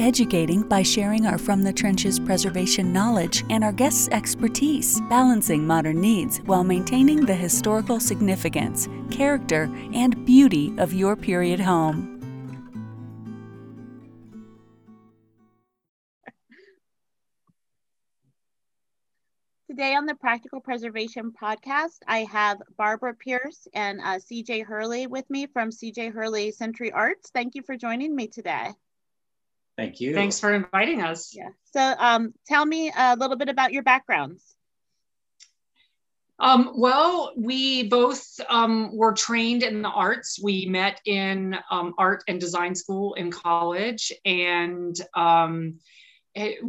educating by sharing our From the Trenches preservation knowledge and our guests' expertise, balancing modern needs while maintaining the historical significance, character, and beauty of your period home. Today on the Practical Preservation Podcast, I have Barbara Pierce and uh, CJ Hurley with me from CJ Hurley Century Arts. Thank you for joining me today. Thank you. Thanks for inviting us. Yeah. So, um, tell me a little bit about your backgrounds. Um, well, we both um, were trained in the arts. We met in um, art and design school in college, and um,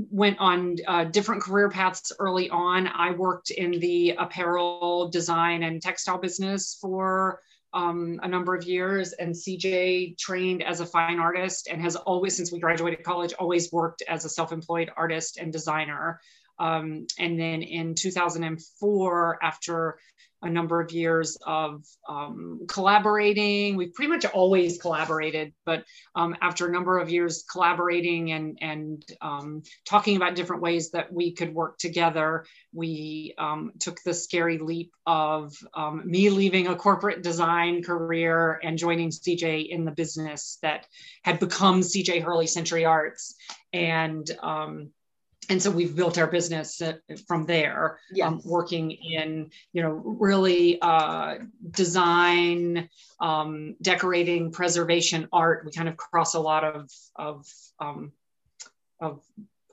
went on uh, different career paths early on. I worked in the apparel design and textile business for um, a number of years, and CJ trained as a fine artist and has always, since we graduated college, always worked as a self-employed artist and designer. Um, and then in 2004, after a number of years of um, collaborating. We've pretty much always collaborated, but um, after a number of years collaborating and, and um, talking about different ways that we could work together, we um, took the scary leap of um, me leaving a corporate design career and joining CJ in the business that had become CJ Hurley Century Arts. And um, and so we've built our business uh, from there um, yes. um, working in you know really uh, design um, decorating preservation art. We kind of cross a lot of of um, of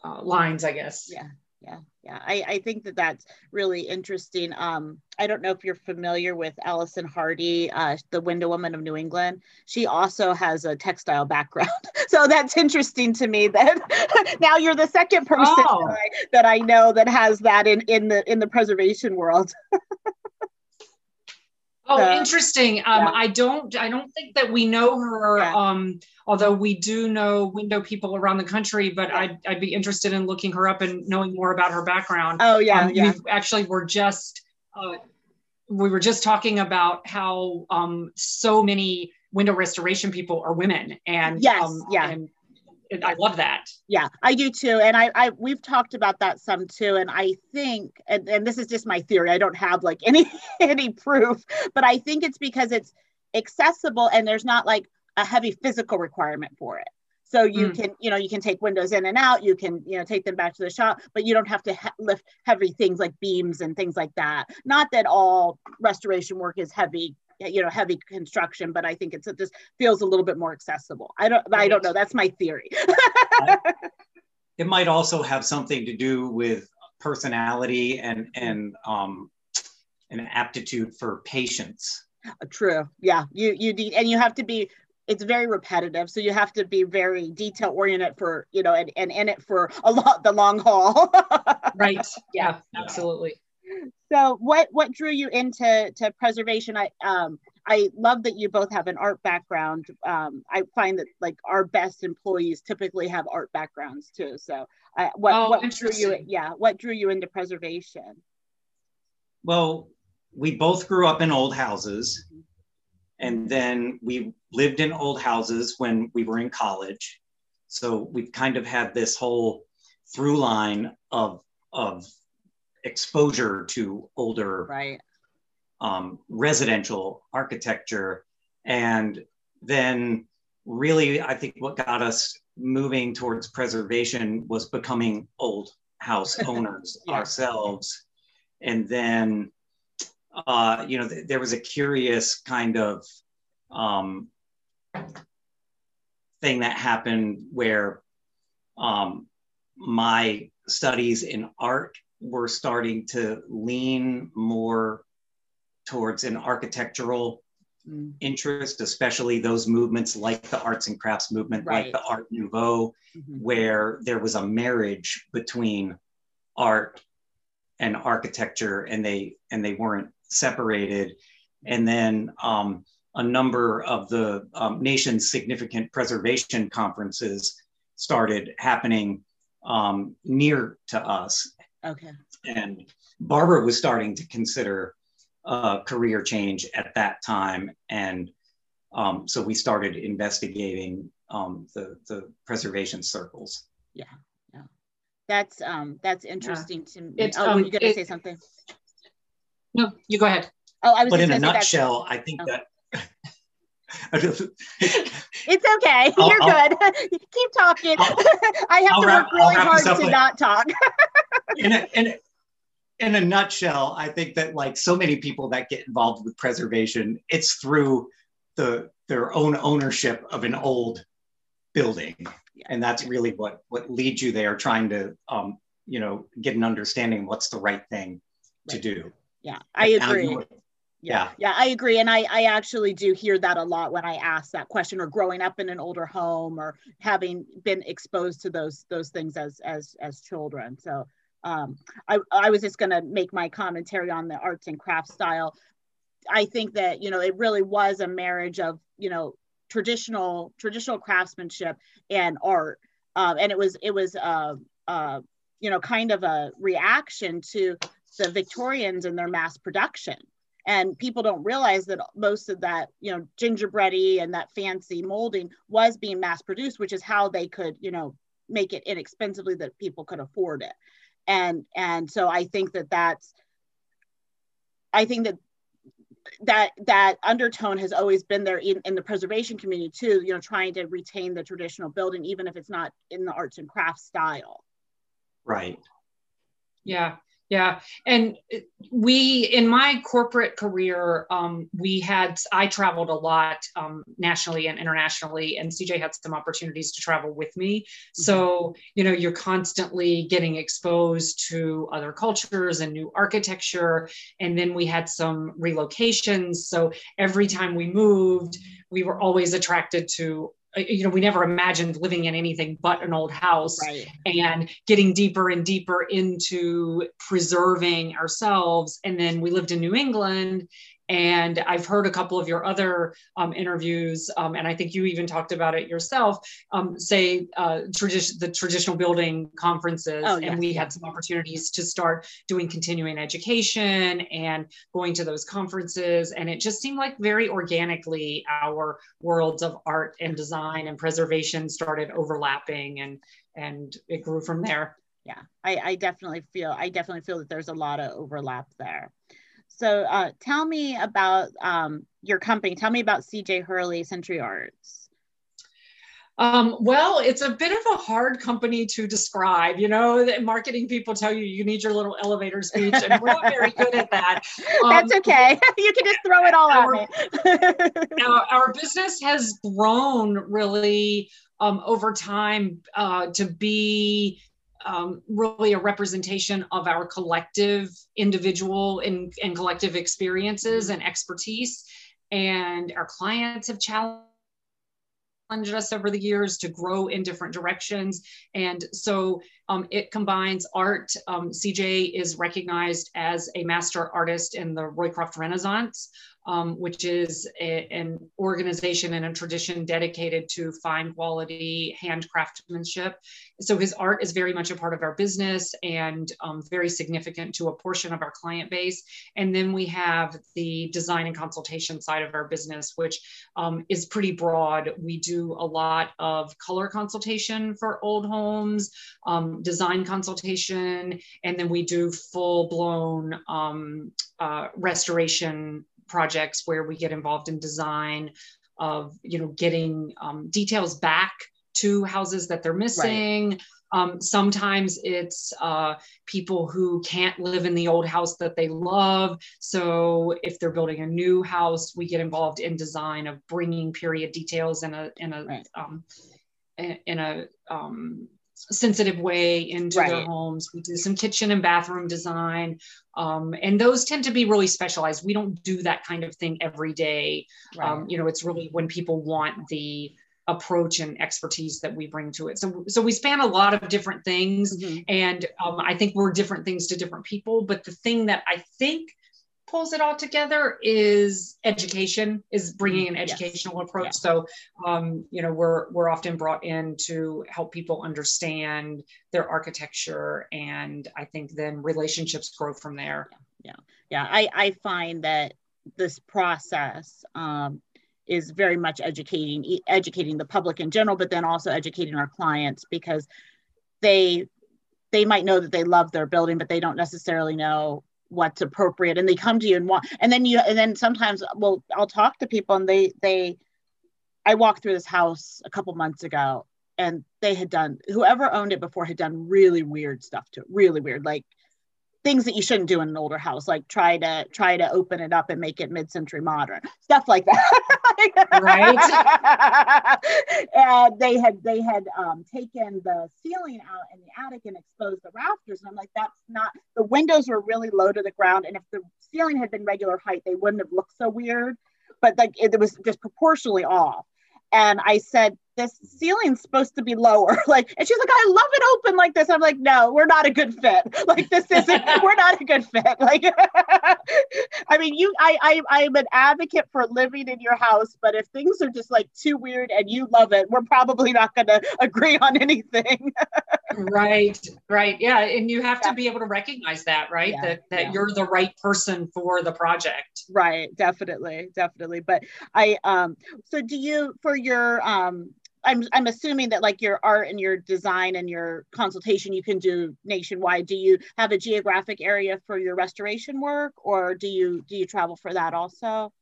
uh, lines i guess. Yeah yeah yeah. I, I think that that's really interesting. Um i don't know if you're familiar with alison hardy uh, the window woman of new england. She also has a textile background. So that's interesting to me that now you're the second person oh. that, I, that, I, know that has that in in the in the preservation world Oh, so, interesting. Um, yeah. I don't. I don't think that we know her. Yeah. Um, although we do know window people around the country, but yeah. I'd, I'd be interested in looking her up and knowing more about her background. Oh yeah, um, yeah. actually, we're just uh, we were just talking about how um, so many window restoration people are women, and yes, um, yeah. And, I love that. Yeah, I do too. And I, I we've talked about that some too. And I think, and, and this is just my theory, I don't have like any any proof, but I think it's because it's accessible and there's not like a heavy physical requirement for it so you mm. can you know you can take windows in and out you can you know take them back to the shop but you don't have to ha- lift heavy things like beams and things like that not that all restoration work is heavy you know heavy construction but i think it's it just feels a little bit more accessible. I don't right. i don't know. That's my theory. It might also have something to do with personality and and um an aptitude for patience. True. Yeah. You you need and you have to be it's very repetitive so you have to be very detail oriented for you know and, and in it for a lot the long haul. Right. Yeah. absolutely so what what drew you into to preservation? I um i love that you both have an art background. Um i find that like our best employees typically have art backgrounds too. So uh, what oh, what drew you yeah what drew you into preservation? Well we both grew up in old houses. Mm-hmm. and then we lived in old houses when we were in college. So we've kind of had this whole through line of, of exposure to older right. um, residential architecture. And then really, I think what got us moving towards preservation was becoming old house owners yeah. ourselves. And then, uh, you know, th- there was a curious kind of um, thing that happened where um, my studies in art were starting to lean more towards an architectural mm. interest, especially those movements like the arts and crafts movement, right. like the Art Nouveau, mm-hmm. where there was a marriage between art and architecture, and they and they weren't separated. And then um, a number of the um, nation's significant preservation conferences started happening um, near to us. Okay. And Barbara was starting to consider a career change at that time. And um, so we started investigating um, the, the preservation circles. Yeah, yeah. That's, um, that's interesting yeah. to me. It's, oh, um, you going to say something? No, you go ahead. Oh, I was But in a nutshell, I think oh. that it's okay. I'll, You're I'll, good. Keep talking. I have I'll to wrap, work really hard to not talk. in, a, in, a, in a nutshell, I think that like so many people that get involved with preservation, it's through the their own ownership of an old building, yeah. and that's really what what leads you there, trying to um, you know get an understanding what's the right thing right. to do. Yeah, I agree yeah. Yeah i agree and i i actually do hear that a lot when i ask that question or growing up in an older home or having been exposed to those those things as as as children so um i i was just to make my commentary on the arts and crafts style. I think that you know it really was a marriage of you know traditional traditional craftsmanship and art um, and it was it was uh, uh, you know kind of a reaction to the victorians and their mass production and people don't realize that most of that you know gingerbready and that fancy molding was being mass produced which is how they could you know make it inexpensively that people could afford it. And and so i think that that's i think that that that undertone has always been there in, in the preservation community too you know trying to retain the traditional building even if it's not in the arts and crafts style. Right. Yeah yeah. And we, in my corporate career, um, we had, I traveled a lot um, nationally and internationally, and CJ had some opportunities to travel with me. Mm-hmm. So, you know, you're constantly getting exposed to other cultures and new architecture. And then we had some relocations. So every time we moved, we were always attracted to uh, Uh, you know we never imagined living in anything but an old house right. and getting deeper and deeper into preserving ourselves and then we lived in new england and I've heard a couple of your other um, interviews, um, and I think you even talked about it yourself. Um, say uh, tradi- the traditional building conferences, oh, yes. and we had some opportunities to start doing continuing education and going to those conferences, and it just seemed like very organically our worlds of art and design and preservation started overlapping, and and it grew from there. Yeah, I, I definitely feel I definitely feel that there's a lot of overlap there. So uh, tell me about um, your company. Tell me about CJ Hurley Century Arts. Um, well, it's a bit of a hard company to describe. You know, marketing people tell you you need your little elevator speech, and we're not very good at that. Um, That's okay. you can just throw it all our, at me. our, our business has grown really um, over time uh, to be um, really a representation of our collective individual and, and collective experiences and expertise. And our clients have challenged us over the years to grow in different directions. And so um, it combines art. Um, CJ is recognized as a master artist in the Roycroft Renaissance um, which is a, an organization and a tradition dedicated to fine quality hand craftsmanship. So his art is very much a part of our business and um, very significant to a portion of our client base. And then we have the design and consultation side of our business, which um, is pretty broad. We do a lot of color consultation for old homes, um, design consultation, and then we do full blown um, uh, restoration projects where we get involved in design of you know getting um, details back to houses that they're missing. Right. Um, sometimes it's uh, people who can't live in the old house that they love. So if they're building a new house, we get involved in design of bringing period details in a in a right. um, in a um, sensitive way into right. their homes. We do some kitchen and bathroom design, um, and those tend to be really specialized. We don't do that kind of thing every day. Right. Um, you know, it's really when people want the approach and expertise that we bring to it. So, so we span a lot of different things, mm-hmm. and um, I think we're different things to different people. But the thing that I think pulls it all together is education is bringing an mm-hmm. educational yes. approach yeah. so um, you know we're we're often brought in to help people understand their architecture and i think then relationships grow from there yeah yeah, yeah. i i find that this process um, is very much educating educating the public in general but then also educating our clients because they they might know that they love their building but they don't necessarily know what's appropriate and they come to you and want and then you and then sometimes well i'll talk to people and they they i walked through this house a couple months ago and they had done whoever owned it before had done really weird stuff to it really weird like things that you shouldn't do in an older house, like try to try to open it up and make it mid-century modern, stuff like that. right. and they had they had um, taken the ceiling out in the attic and exposed the rafters, and I'm like, that's not. The windows were really low to the ground, and if the ceiling had been regular height, they wouldn't have looked so weird. But like it, it was just proportionally off. And I said, this ceiling's supposed to be lower. Like, and she's like, I love it open like this. I'm like, no, we're not a good fit. Like, this isn't, we're not a good fit. Like, I mean, you, I, I, I'm an advocate for living in your house, but if things are just like too weird and you love it, we're probably not going to agree on anything. right. Right. Yeah. And you have yeah. to be able to recognize that, right? Yeah. That, that yeah. you're the right person for the project. Right. Definitely. Definitely. But I, um, so do you, for your, um, I'm I'm assuming that like your art and your design and your consultation you can do nationwide. Do you have a geographic area for your restoration work, or do you do you travel for that also?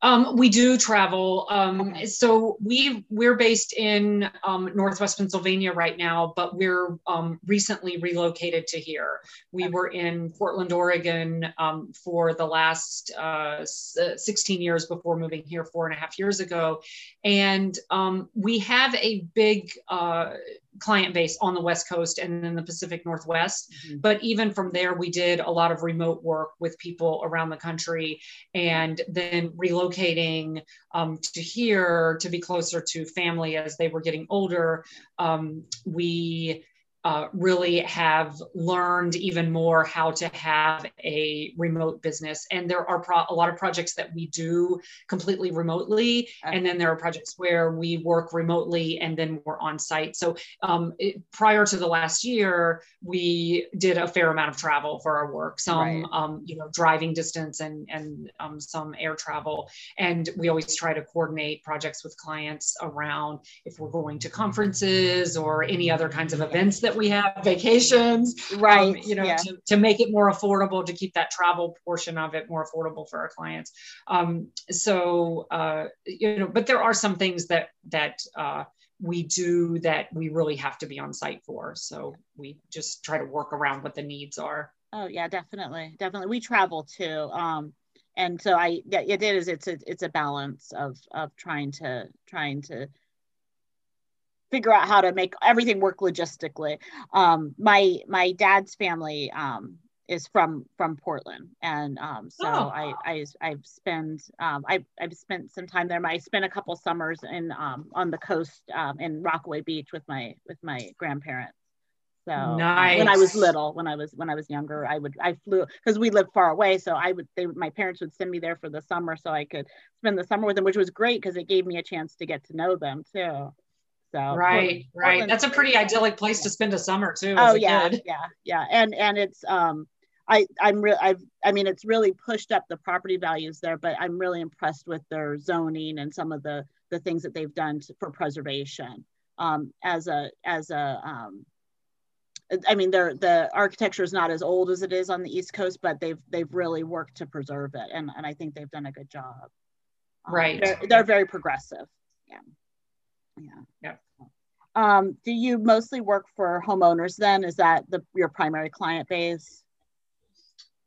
Um, we do travel. Um, okay. So we we're based in um, Northwest Pennsylvania right now, but we're um, recently relocated to here. We okay. were in Portland, Oregon, um, for the last uh, 16 years before moving here four and a half years ago, and um, we have a big uh, client base on the West Coast and then the Pacific Northwest. Mm-hmm. But even from there, we did a lot of remote work with people around the country and then relocating um, to here to be closer to family as they were getting older. Um, we uh, really have learned even more how to have a remote business. And there are pro- a lot of projects that we do completely remotely. Okay. And then there are projects where we work remotely and then we're on site. So um, it, prior to the last year, we did a fair amount of travel for our work, some, right. um, you know, driving distance and, and um, some air travel. And we always try to coordinate projects with clients around if we're going to conferences or any other kinds of events that we have vacations, um, right? Um, you know, yeah. to, to make it more affordable, to keep that travel portion of it more affordable for our clients. Um, so, uh, you know, but there are some things that that uh, we do that we really have to be on site for. So we just try to work around what the needs are. Oh yeah, definitely, definitely. We travel too. Um, and so I, yeah, it is. It's a, it's a balance of of trying to trying to figure out how to make everything work logistically. Um, my my dad's family um, is from from Portland, and um, so oh. I, I I've spent um, I I've spent some time there. I spent a couple summers in um, on the coast um, in Rockaway Beach with my with my grandparents. So nice. when I was little, when I was when I was younger, I would I flew because we lived far away. So I would they my parents would send me there for the summer so I could spend the summer with them, which was great because it gave me a chance to get to know them too. So right, Portland, right. That's a pretty idyllic place to spend a summer too. Oh yeah, kid. yeah, yeah. And and it's um I I'm real I've I mean it's really pushed up the property values there, but I'm really impressed with their zoning and some of the the things that they've done to, for preservation. Um, as a as a um, I mean, they're, the architecture is not as old as it is on the East Coast, but they've they've really worked to preserve it, and, and I think they've done a good job. Um, right. They're, they're very progressive. Yeah. Yeah. Um, do you mostly work for homeowners then? Is that the your primary client base?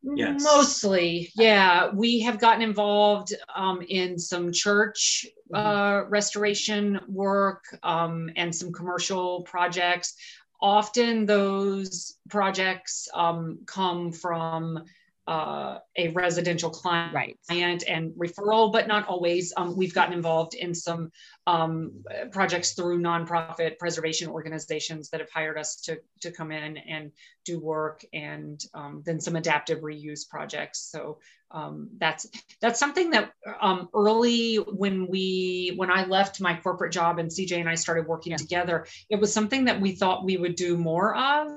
Yes. Mostly, yeah. We have gotten involved um, in some church Mm-hmm. uh, restoration work um, and some commercial projects. Often those projects um, come from uh, a residential client Right. and referral, but not always. Um, we've gotten involved in some um, projects through nonprofit preservation organizations that have hired us to, to come in and do work and um, then some adaptive reuse projects. So um, that's that's something that um, early when we when I left my corporate job and CJ and I started working Yeah. together, it was something that we thought we would do more of,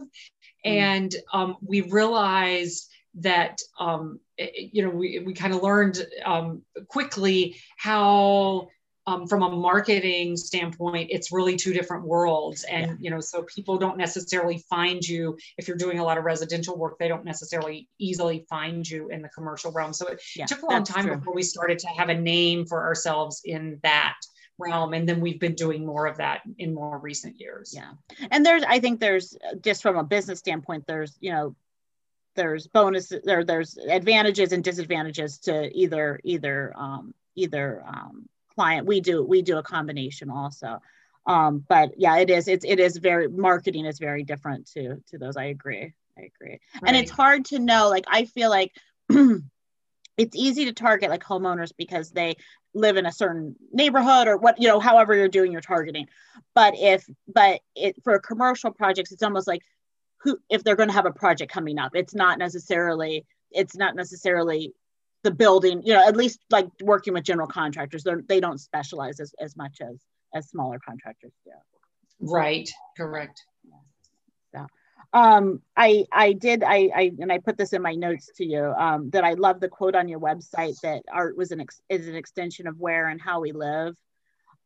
Mm. and um, we realized that um, it- it- you know we, we kind of learned um, quickly how um, from a marketing standpoint it's really two different worlds and Yeah. you know so people don't necessarily find you if you're doing a lot of residential work they don't necessarily easily find you in the commercial realm so it Yeah, took a long time true. before we started to have a name for ourselves in that realm and then we've been doing more of that in more recent years Yeah. And there's, I think there's just from a business standpoint, there's, you know, there's bonuses there, there's advantages and disadvantages to either, either, um, either, um, client. We do, we do a combination also. Um, but yeah, it is, it's, it is very, marketing is very different to, to those. I agree. I agree. And it's hard to know, like, I feel like it's easy to target like homeowners because they live in a certain neighborhood or what, you know, however you're doing your targeting but if but it for commercial projects it's almost like who if they're going to have a project coming up it's not necessarily it's not necessarily the building you know at least like working with general contractors they're, they don't specialize as, as much as as smaller contractors do. Right correct. Um i i did i i and i put this in my notes to you um that i love the quote on your website that art was an ex, is an extension of where and how we live.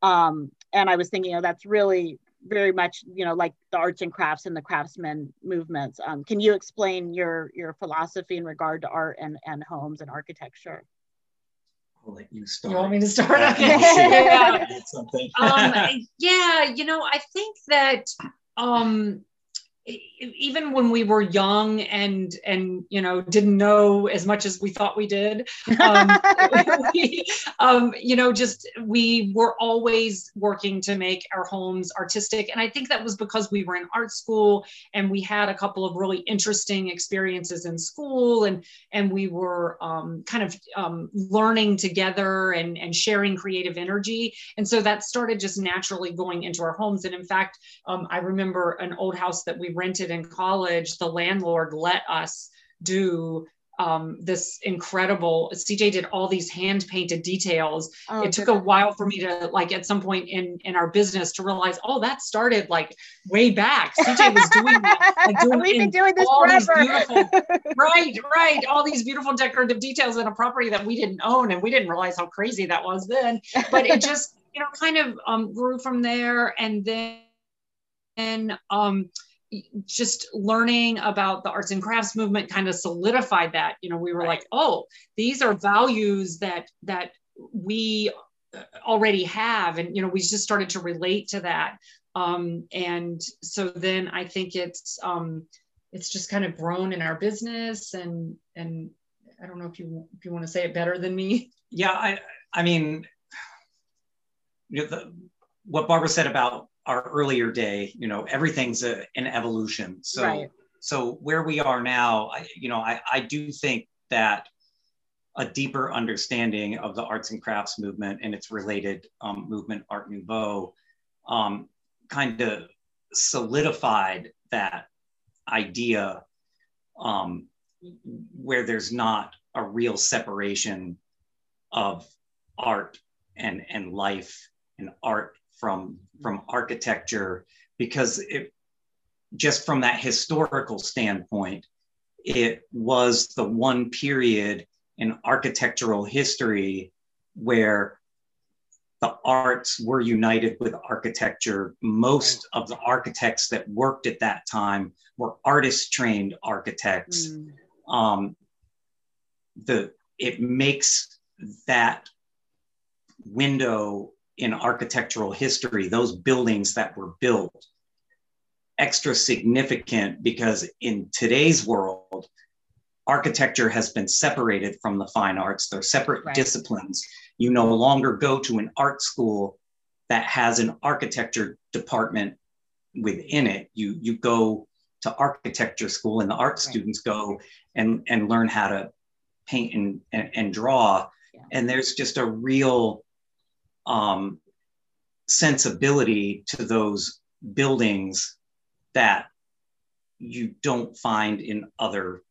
Um and i was thinking oh that's really very much you know like the arts and crafts and the craftsmen movements um can you explain your your philosophy in regard to art and and homes and architecture I'll let you start. you want me to start Yeah, okay yeah. Something. um, yeah, you know, I think that um, even when we were young and and you know didn't know as much as we thought we did, um, we, um, you know, just we were always working to make our homes artistic, and I think that was because we were in art school and we had a couple of really interesting experiences in school, and and we were um, kind of um, learning together and and sharing creative energy. And so that started just naturally going into our homes. And in fact um, i remember an old house that we rented in college the landlord let us do um, this incredible cj did all these hand painted details. Oh, it took a while for me to like at some point in in our business to realize oh that started like way back. Cj was doing that like doing we've been doing this forever. beautiful- right right. All these beautiful decorative details in a property that we didn't own and we didn't realize how crazy that was then. But it just you know kind of um, grew from there. And then and um, just learning about the arts and crafts movement kind of solidified that. You know we were Right. like oh these are values that that we uh, already have. And you know we just started to relate to that. Um, and so then i think it's um, it's just kind of grown in our business. And and i don't know if you if you want to say it better than me. Yeah i i mean you know, the, what barbara said about our earlier day you know everything's a, an evolution so Right. so where we are now I, you know I, I do think that a deeper understanding of the arts and crafts movement and its related um, movement art nouveau um, kind of solidified that idea um, where there's not a real separation of art and and life and art from from architecture because it just from that historical standpoint it was the one period in architectural history where the arts were united with architecture most of the architects that worked at that time were artist trained architects Mm. um, the it makes that window in architectural history, those buildings that were built extra significant because in today's world, architecture has been separated from the fine arts. They're separate right. disciplines. You no longer go to an art school that has an architecture department within it. You you go to architecture school and the art right. students go and, and learn how to paint and, and, and draw. Yeah. And there's just a real um, sensibility to those buildings that you don't find in other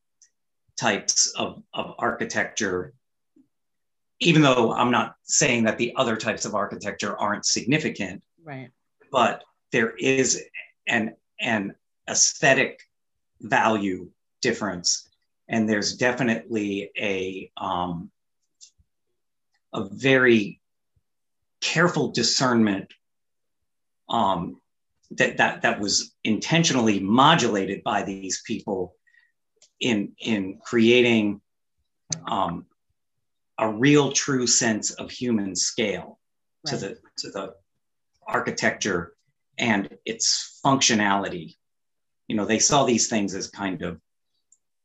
types of, of architecture even though i'm not saying that the other types of architecture aren't significant right. but there is an an aesthetic value difference. And there's definitely a um, a very careful discernment um, that, that that was intentionally modulated by these people in in creating um, a real true sense of human scale right. to the to the architecture and its functionality you know they saw these things as kind of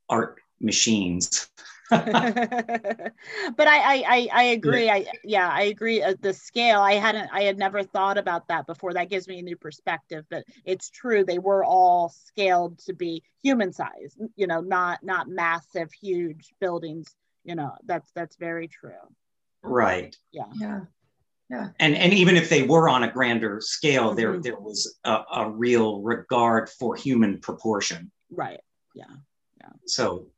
art machines but I, I i agree i yeah i agree uh, the scale i hadn't i had never thought about that before that gives me a new perspective but it's true they were all scaled to be human size you know not not massive huge buildings you know that's that's very true right yeah yeah yeah. And and even if they were on a grander scale, mm-hmm. there there was a, a, real regard for human proportion. Right. Yeah. Yeah. So.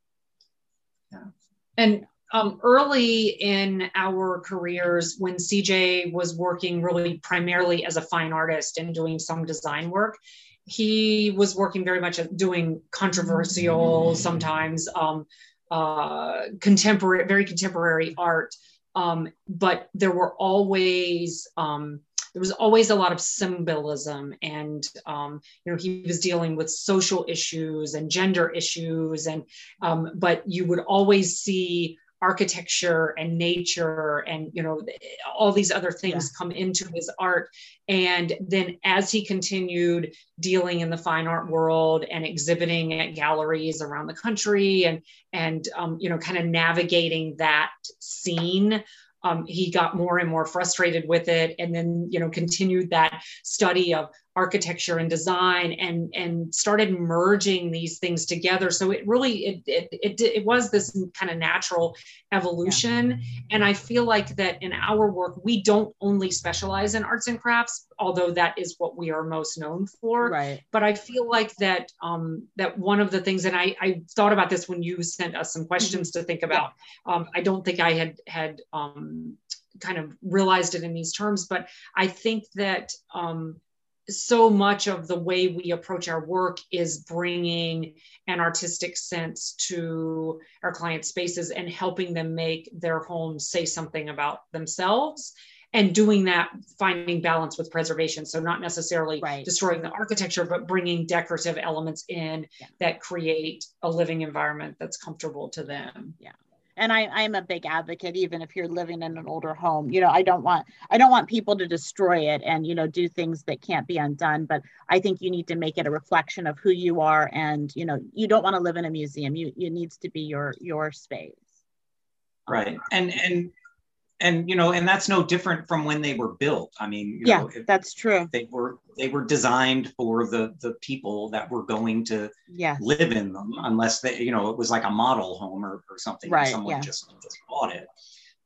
And um, early in our careers, when CJ was working really primarily as a fine artist and doing some design work, he was working very much at doing controversial, sometimes um, uh, contemporary, very contemporary art. Um, but there were always um, there was always a lot of symbolism and um, you know he was dealing with social issues and gender issues and um, but you would always see architecture and nature and you know all these other things yeah. come into his art and then as he continued dealing in the fine art world and exhibiting at galleries around the country and and um, you know kind of navigating that scene um, he got more and more frustrated with it and then you know continued that study of architecture and design and and started merging these things together so it really it it it, it was this kind of natural evolution yeah. and i feel like that in our work we don't only specialize in arts and crafts although that is what we are most known for right but i feel like that um that one of the things and i i thought about this when you sent us some questions mm-hmm. to think about yeah. um i don't think i had had um kind of realized it in these terms but i think that um so much of the way we approach our work is bringing an artistic sense to our client spaces and helping them make their homes say something about themselves and doing that finding balance with preservation so not necessarily right. destroying the architecture but bringing decorative elements in yeah. that create a living environment that's comfortable to them yeah and I, I'm a big advocate, even if you're living in an older home. You know, I don't want I don't want people to destroy it and you know do things that can't be undone. But I think you need to make it a reflection of who you are, and you know, you don't want to live in a museum. You it needs to be your your space. Right, and and and you know and that's no different from when they were built i mean yeah know, that's true they were they were designed for the the people that were going to yeah. live in them unless they you know it was like a model home or, or something right, someone yeah. just, just bought it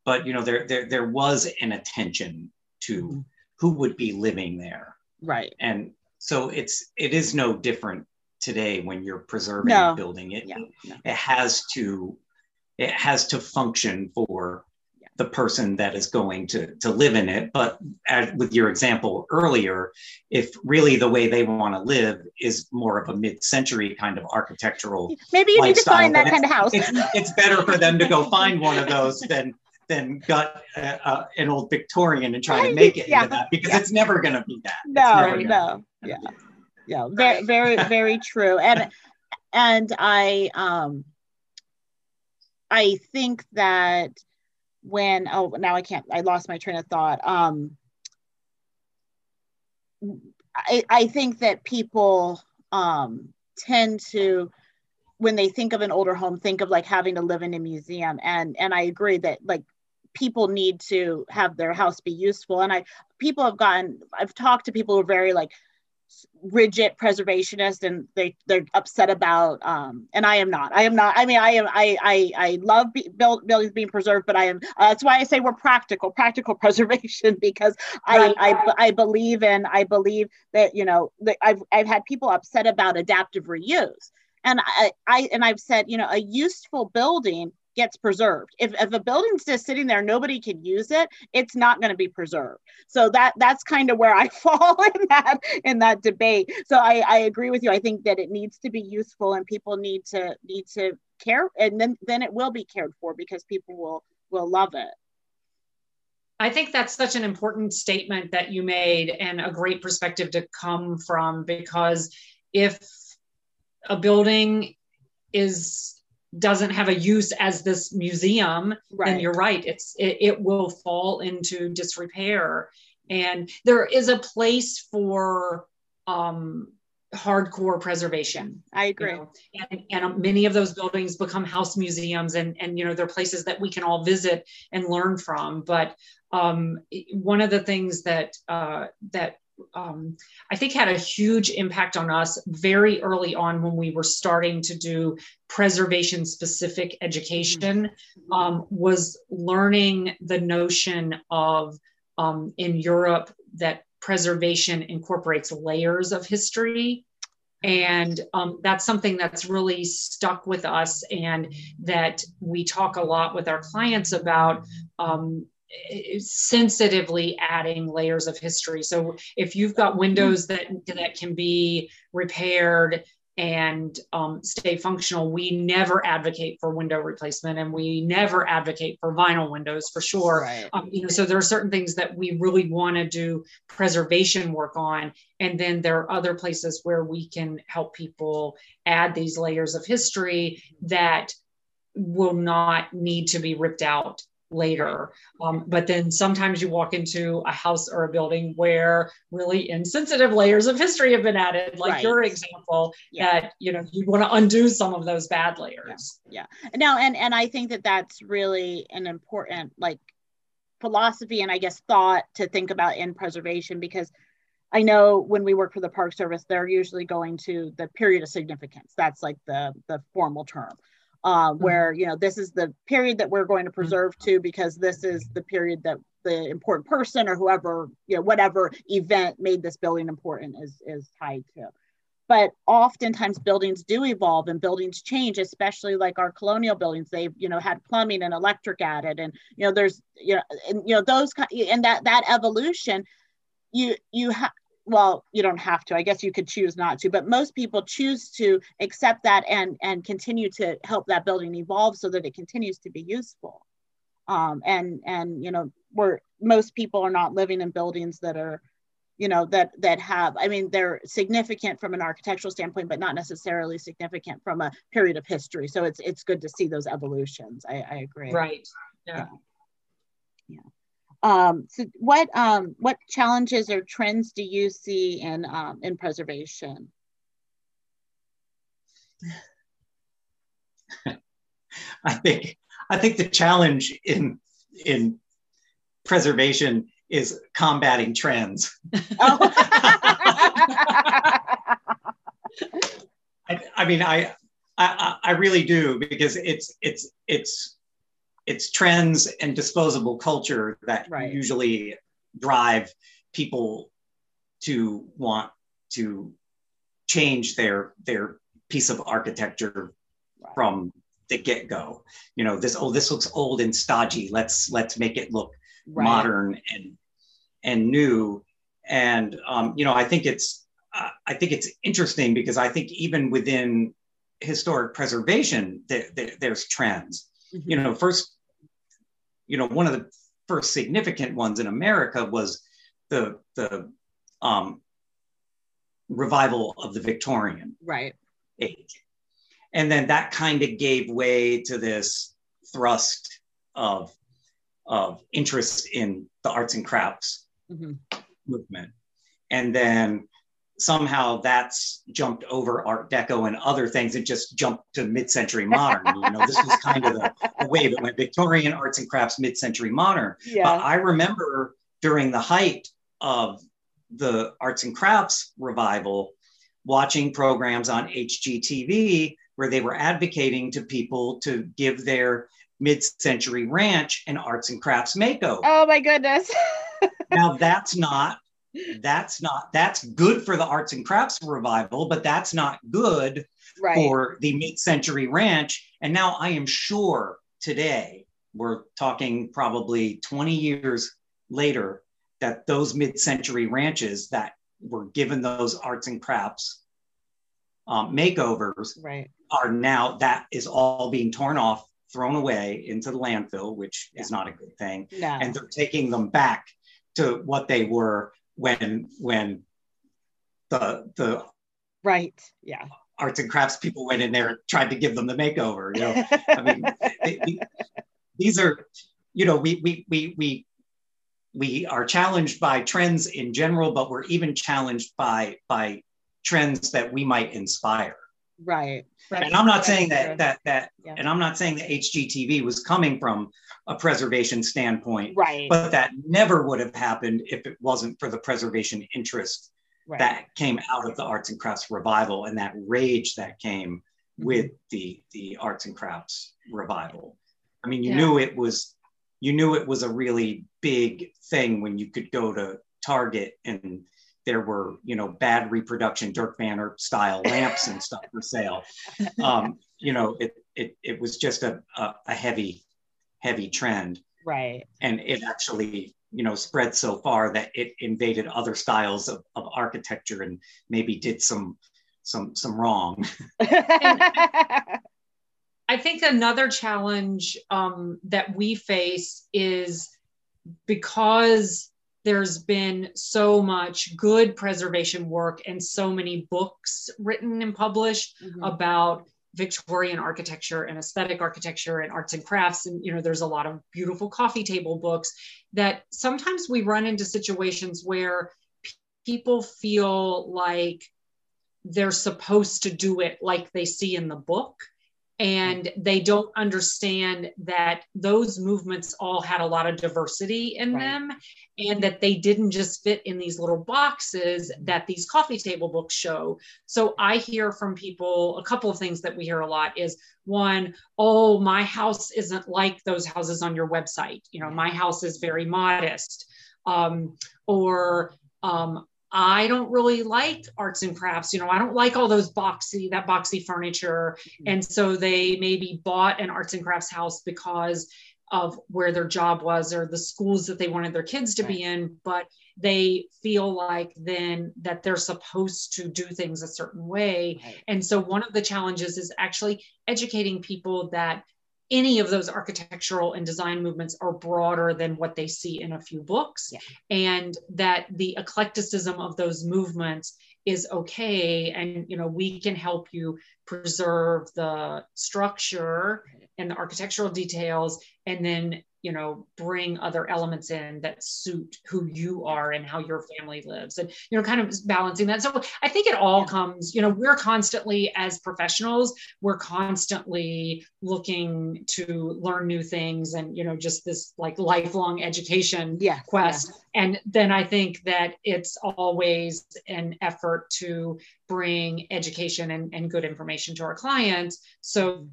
but you know there there, there was an attention to mm-hmm. who would be living there right and so it's it is no different today when you're preserving no. a building it, yeah, no. it has to it has to function for the person that is going to, to live in it. But as, with your example earlier, if really the way they want to live is more of a mid-century kind of architectural maybe you need to find that kind of house. It's, it's, better for them to go find one of those than than gut uh, uh, an old Victorian and try to make it yeah. into that because yeah. it's never going to be that. No, no, yeah, yeah, very, very, very true. And and I um I think that when oh now I can't I lost my train of thought. Um I, I think that people um, tend to when they think of an older home think of like having to live in a museum and and i agree that like people need to have their house be useful and i people have gotten i've talked to people who are very like rigid preservationist and they they're upset about um and i am not. I am not i mean i am i i, I love be, build, buildings being preserved but i am uh, that's why i say we're practical practical preservation because I, I i believe in i believe that you know that i've i've had people upset about adaptive reuse. And I, I and i've said you know a useful building gets preserved. If, if a building's just sitting there, nobody can use it, it's not going to be preserved. So that that's kind of where I fall in that in that debate. So I, I agree with you. I think that it needs to be useful and people need to need to care and then then it will be cared for because people will will love it. I think that's such an important statement that you made and a great perspective to come from because if a building is doesn't have a use as this museum right. then you're right it's it, it will fall into disrepair and there is a place for um hardcore preservation i agree you know? and, and many of those buildings become house museums and and you know they're places that we can all visit and learn from but um, one of the things that uh, that um, I think had a huge impact on us very early on when we were starting to do preservation specific education um, was learning the notion of um, in Europe that preservation incorporates layers of history. And um, that's something that's really stuck with us, and that we talk a lot with our clients about um, sensitively adding layers of history. So if you've got windows that that can be repaired and um, stay functional, we never advocate for window replacement, and we never advocate for vinyl windows for sure. Right. Um, you know, so there are certain things that we really want to do preservation work on, and then there are other places where we can help people add these layers of history that will not need to be ripped out later. Um, but then sometimes you walk into a house or a building where really insensitive layers of history have been added, like right. your example, yeah. that you know you want to undo some of those bad layers. Yeah. yeah. No, and and I think that that's really an important like philosophy and I guess thought to think about in preservation because I know when we work for the Park Service, they're usually going to the period of significance. That's like the the formal term uh, where you know this is the period that we're going to mm-hmm. preserve to because this is the period that the important person or whoever you know whatever event made this building important is is tied to. But oftentimes buildings do evolve and buildings change especially like our colonial buildings. They've you know had plumbing and electric added and you know there's you know and you know those and that that evolution you you have well you don't have to. I guess you could choose not to but most people choose to accept that and and continue to help that building evolve so that it continues to be useful. Um, and and you know we're most people are not living in buildings that are you know that that have i mean they're significant from an architectural standpoint but not necessarily significant from a period of history. So it's it's good to see those evolutions. I, I agree. Right. Yeah. yeah. Um, so what um, what challenges or trends do you see in um, in preservation? I think I think the challenge in in preservation is combating trends. Oh. I, I, mean, I, I I really do because it's it's it's it's trends and disposable culture that right. usually drive people to want to change their their piece of architecture right. from the get-go you know this oh this looks old and stodgy let's let's make it look right. modern and and new and um, you know i think it's uh, i think it's interesting because i think even within historic preservation there, there, there's trends mm-hmm. you know first you know, one of the first significant ones in America was the the um, revival of the Victorian right. age, and then that kind of gave way to this thrust of of interest in the arts and crafts mm-hmm. movement, and then somehow that's jumped over Art Deco and other things and just jumped to mid-century modern. you know, this was kind of the, the wave that went Victorian arts and crafts, mid-century modern. Yeah. But I remember during the height of the arts and crafts revival, watching programs on HGTV where they were advocating to people to give their mid-century ranch an arts and crafts makeover. Oh my goodness. now that's not that's not that's good for the arts and crafts revival but that's not good right. for the mid-century ranch and now i am sure today we're talking probably 20 years later that those mid-century ranches that were given those arts and crafts um, makeovers right. are now that is all being torn off thrown away into the landfill which yeah. is not a good thing no. and they're taking them back to what they were when when the the right yeah. arts and crafts people went in there and tried to give them the makeover you know? I mean they, they, these are you know we we we we we are challenged by trends in general but we're even challenged by by trends that we might inspire right and I'm not saying that that that, yeah. and I'm not saying that HGTV was coming from a preservation standpoint, right? But that never would have happened if it wasn't for the preservation interest right. that came out of the arts and crafts revival and that rage that came mm-hmm. with the the arts and crafts revival. I mean, you yeah. knew it was you knew it was a really big thing when you could go to Target and there were you know bad reproduction Dirk van Erp style lamps and stuff for sale. Um, you know, it it it was just a, a, a heavy heavy trend. Right. And it actually you know spread so far that it invaded other styles of, of architecture and maybe did some some some wrong. I think another challenge um, that we face is because there's been so much good preservation work and so many books written and published mm-hmm. about Victorian architecture and aesthetic architecture and arts and crafts. And, you know, there's a lot of beautiful coffee table books that sometimes we run into situations where p- people feel like they're supposed to do it like they see in the book and they don't understand that those movements all had a lot of diversity in right. them and that they didn't just fit in these little boxes that these coffee table books show. So i hear from people a couple of things that we hear a lot is one oh my house isn't like those houses on your website. You know my house is very modest. Um, or um, I don't really like arts and crafts. You know, I don't like all those boxy, that boxy furniture. Mm-hmm. And so they maybe bought an arts and crafts house because of where their job was or the schools that they wanted their kids to be in. But they feel like then that they're supposed to do things a certain way. And so one of the challenges is actually educating people that any of those architectural and design movements are broader than what they see in a few books. Yeah. and that the eclecticism of those movements is okay. And you know we can help you preserve the structure and the architectural details and then you know bring other elements in that suit who you are and how your family lives and you know kind of balancing that. So i think it all comes you know we're constantly as professionals we're constantly looking to learn new things and you know just this like lifelong education yeah, quest. Yeah. and then i think that it's always an effort to bring education and, and good information to our clients so mm-hmm.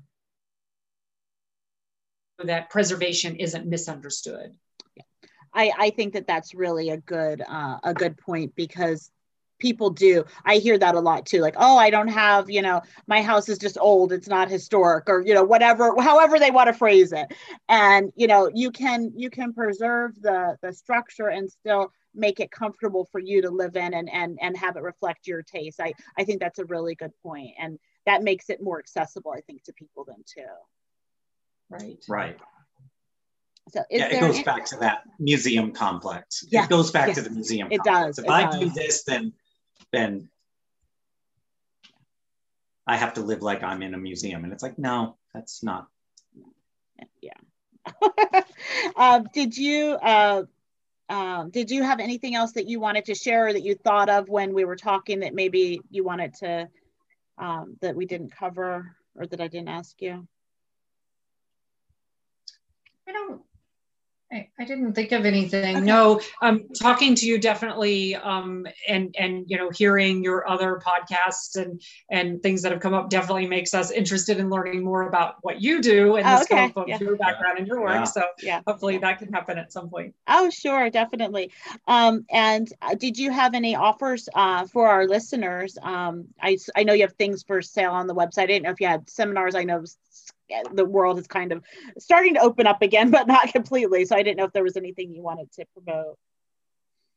That preservation isn't misunderstood. I, I think that that's really a good uh, a good point because people do. I hear that a lot too like oh i don't have you know my house is just old it's not historic or you know whatever however they want to phrase it. And you know you can you can preserve the the structure and still make it comfortable for you to live in and and and have it reflect your taste. I i think that's a really good point and that makes it more accessible i think to people then too right? Right. So yeah, it goes back to that museum complex. Yeah, it goes back yes, to the museum. It complex. does. If it I does. do this, then then I have to live like I'm in a museum, and it's like, no, that's not. Yeah. um, did you? Uh, um, did you have anything else that you wanted to share or that you thought of when we were talking that maybe you wanted to um, that we didn't cover or that I didn't ask you? I don't I, I didn't think of anything. Okay. No, um, talking to you definitely, um, and and you know, hearing your other podcasts and and things that have come up definitely makes us interested in learning more about what you do and oh, the okay. scope of yeah. your background and your work. Yeah. So yeah, hopefully that can happen at some point. Oh, sure, definitely. Um, and uh, did you have any offers uh, for our listeners? Um, I I know you have things for sale on the website. I didn't know if you had seminars. I know the world is kind of starting to open up again, but not completely. So I didn't know if there was anything you wanted to promote.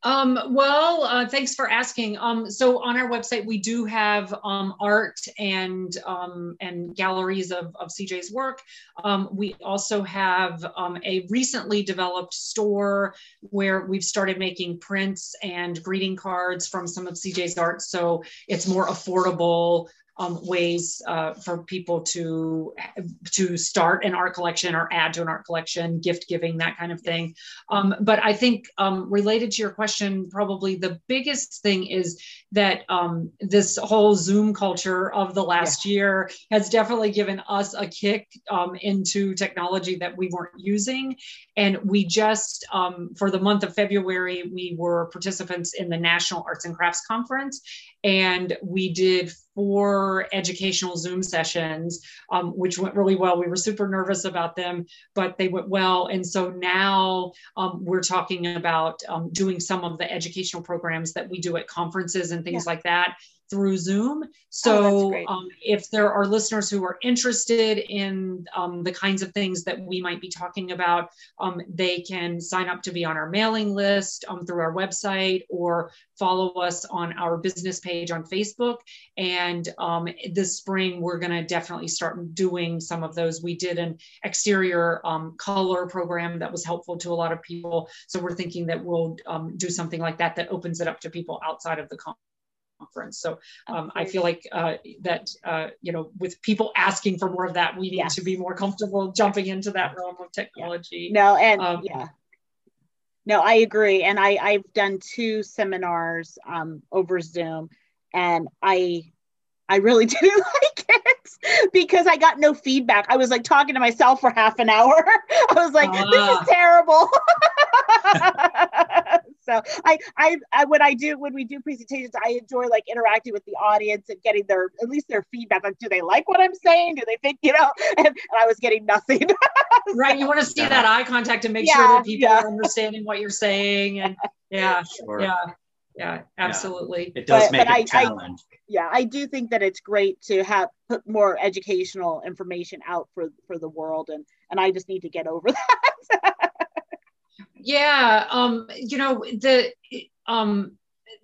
Um, well, uh, thanks for asking. Um, so on our website, we do have um, art and um, and galleries of, of CJ's work. Um, we also have um, a recently developed store where we've started making prints and greeting cards from some of CJ's art. So it's more affordable um, ways uh, for people to to start an art collection or add to an art collection, gift giving, that kind of thing. Um, but I think um, related to your question, probably the biggest thing is that um, this whole Zoom culture of the last yeah. year has definitely given us a kick um, into technology that we weren't using. And we just, um, for the month of February, we were participants in the National Arts and Crafts Conference and we did four educational Zoom sessions, um, which went really well. We were super nervous about them, but they went well. And so now um, we're talking about um, doing some of the educational programs that we do at conferences and things yeah. like that through Zoom. Oh, so oh, um, if there are listeners who are interested in um, the kinds of things that we might be talking about, um, they can sign up to be on our mailing list um, through our website or follow us on our business page on Facebook. And um, this spring, we're going to definitely start doing some of those. We did an exterior um, color program that was helpful to a lot of people. So we're thinking that we'll do something like that that opens it up to people outside of the conference conference. So um, I feel like uh, that, uh, you know, with people asking for more of that, we need yes. to be more comfortable jumping into that realm of technology. Yeah. No, and um, yeah. No, I agree. And I, I've done two seminars um, over Zoom and I I really didn't like it because I got no feedback. I was like talking to myself for half an hour. I was like, this is ah. terrible. so I, I, I, when I do, when we do presentations, I enjoy like interacting with the audience and getting their, at least their feedback. Like, do they like what I'm saying? Do they think, you know, and, and I was getting nothing. so, right. You want to see yeah. that eye contact and make yeah, sure that people yeah. are understanding what you're saying. And yeah, sure. yeah yeah absolutely yeah. it does but, make but a I, challenge I, yeah i do think that it's great to have put more educational information out for for the world and and i just need to get over that yeah um you know the um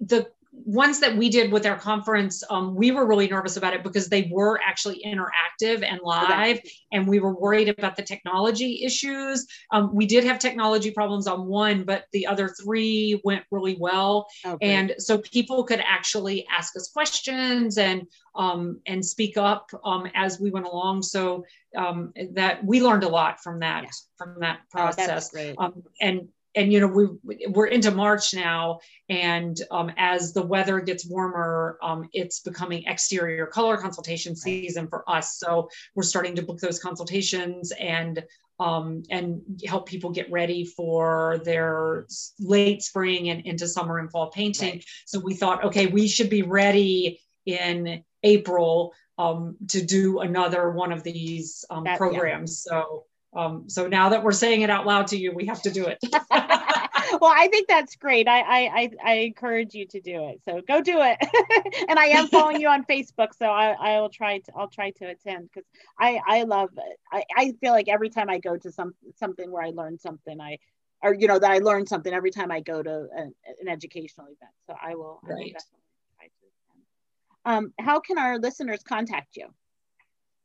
the ones that we did with our conference, um, we were really nervous about it because they were actually interactive and live, and we were worried about the technology issues. Um, we did have technology problems on one, but the other three went really well, okay. and so people could actually ask us questions and um, and speak up um, as we went along. So um, that we learned a lot from that yeah. from that process. Oh, and and you know we we're into March now, and um, as the weather gets warmer, um, it's becoming exterior color consultation season for us. So we're starting to book those consultations and um, and help people get ready for their late spring and into summer and fall painting. Right. So we thought, okay, we should be ready in April um, to do another one of these um, that, programs. Yeah. So um, so now that we're saying it out loud to you, we have to do it. well, I think that's great. I, I, I encourage you to do it. So go do it. and I am following you on Facebook, so I, I will try to I'll try to attend because I, I love it. I, I feel like every time I go to some something where I learn something, I or you know that I learn something every time I go to an, an educational event. So I will, right. I will definitely try to attend. Um, how can our listeners contact you?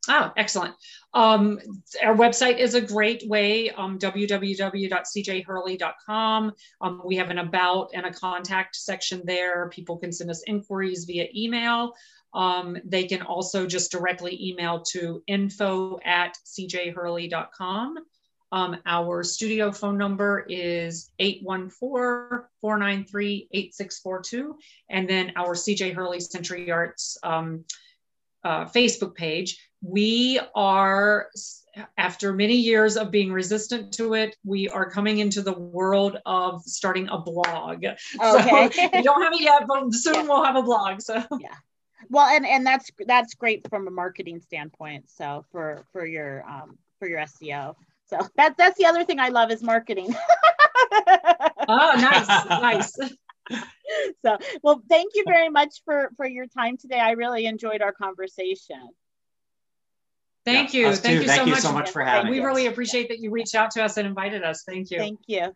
Oh, excellent. Um, our website is a great way, um, www.cjhurley.com. Um, we have an about and a contact section there. People can send us inquiries via email. Um, they can also just directly email to info at cjhurley.com. Um, our studio phone number is 814-493-8642. And then our CJ Hurley Century Arts um, uh, Facebook page. We are, after many years of being resistant to it, we are coming into the world of starting a blog. Okay. So we don't have it yet, but soon yeah. we'll have a blog. So yeah. Well, and and that's that's great from a marketing standpoint. So for for your um for your SEO. So that that's the other thing I love is marketing. oh, nice, nice. So, well, thank you very much for for your time today. I really enjoyed our conversation. Thank you. Thank you, Thank so, you much. so much for having we us. We really appreciate that you reached out to us and invited us. Thank you. Thank you.